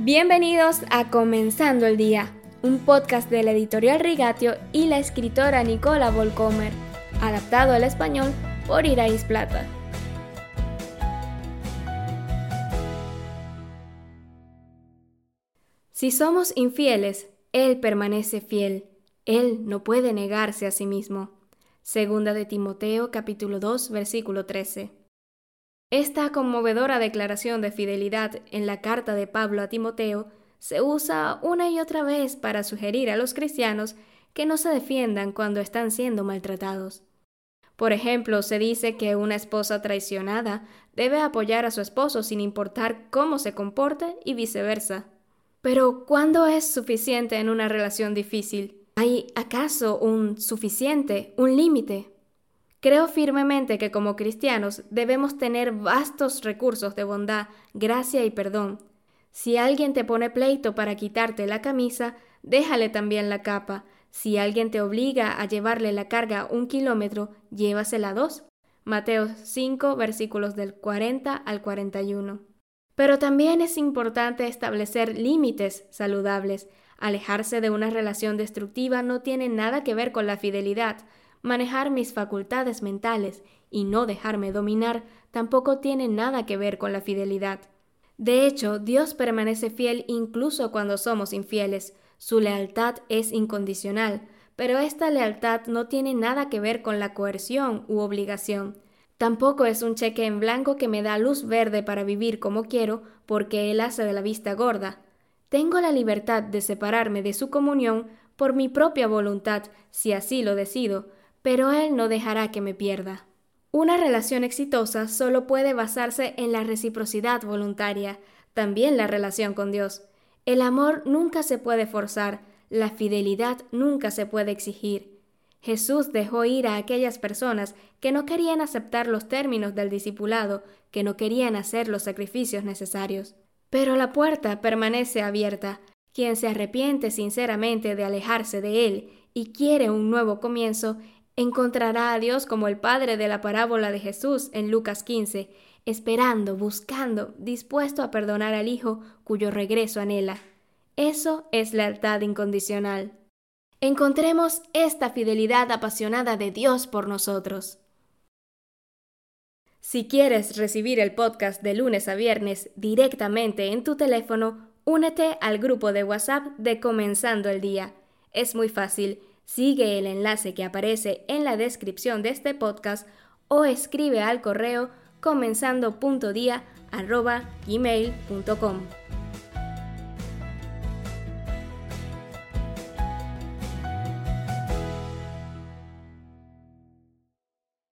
Bienvenidos a Comenzando el Día, un podcast de la editorial Rigatio y la escritora Nicola Volcomer, adaptado al español por Irais Plata. Si somos infieles, Él permanece fiel. Él no puede negarse a sí mismo. Segunda de Timoteo capítulo 2 versículo 13. Esta conmovedora declaración de fidelidad en la carta de Pablo a Timoteo se usa una y otra vez para sugerir a los cristianos que no se defiendan cuando están siendo maltratados. Por ejemplo, se dice que una esposa traicionada debe apoyar a su esposo sin importar cómo se comporte y viceversa. Pero, ¿cuándo es suficiente en una relación difícil? ¿Hay acaso un suficiente, un límite? Creo firmemente que como cristianos debemos tener vastos recursos de bondad, gracia y perdón. Si alguien te pone pleito para quitarte la camisa, déjale también la capa. Si alguien te obliga a llevarle la carga un kilómetro, llévasela dos. Mateo 5, versículos del 40 al 41. Pero también es importante establecer límites saludables. Alejarse de una relación destructiva no tiene nada que ver con la fidelidad, Manejar mis facultades mentales y no dejarme dominar tampoco tiene nada que ver con la fidelidad. De hecho, Dios permanece fiel incluso cuando somos infieles. Su lealtad es incondicional, pero esta lealtad no tiene nada que ver con la coerción u obligación. Tampoco es un cheque en blanco que me da luz verde para vivir como quiero porque Él hace de la vista gorda. Tengo la libertad de separarme de su comunión por mi propia voluntad, si así lo decido, pero Él no dejará que me pierda. Una relación exitosa solo puede basarse en la reciprocidad voluntaria, también la relación con Dios. El amor nunca se puede forzar, la fidelidad nunca se puede exigir. Jesús dejó ir a aquellas personas que no querían aceptar los términos del discipulado, que no querían hacer los sacrificios necesarios. Pero la puerta permanece abierta. Quien se arrepiente sinceramente de alejarse de Él y quiere un nuevo comienzo, encontrará a Dios como el Padre de la parábola de Jesús en Lucas 15, esperando, buscando, dispuesto a perdonar al Hijo cuyo regreso anhela. Eso es lealtad incondicional. Encontremos esta fidelidad apasionada de Dios por nosotros. Si quieres recibir el podcast de lunes a viernes directamente en tu teléfono, únete al grupo de WhatsApp de Comenzando el Día. Es muy fácil Sigue el enlace que aparece en la descripción de este podcast o escribe al correo comenzando.dia.gmail.com.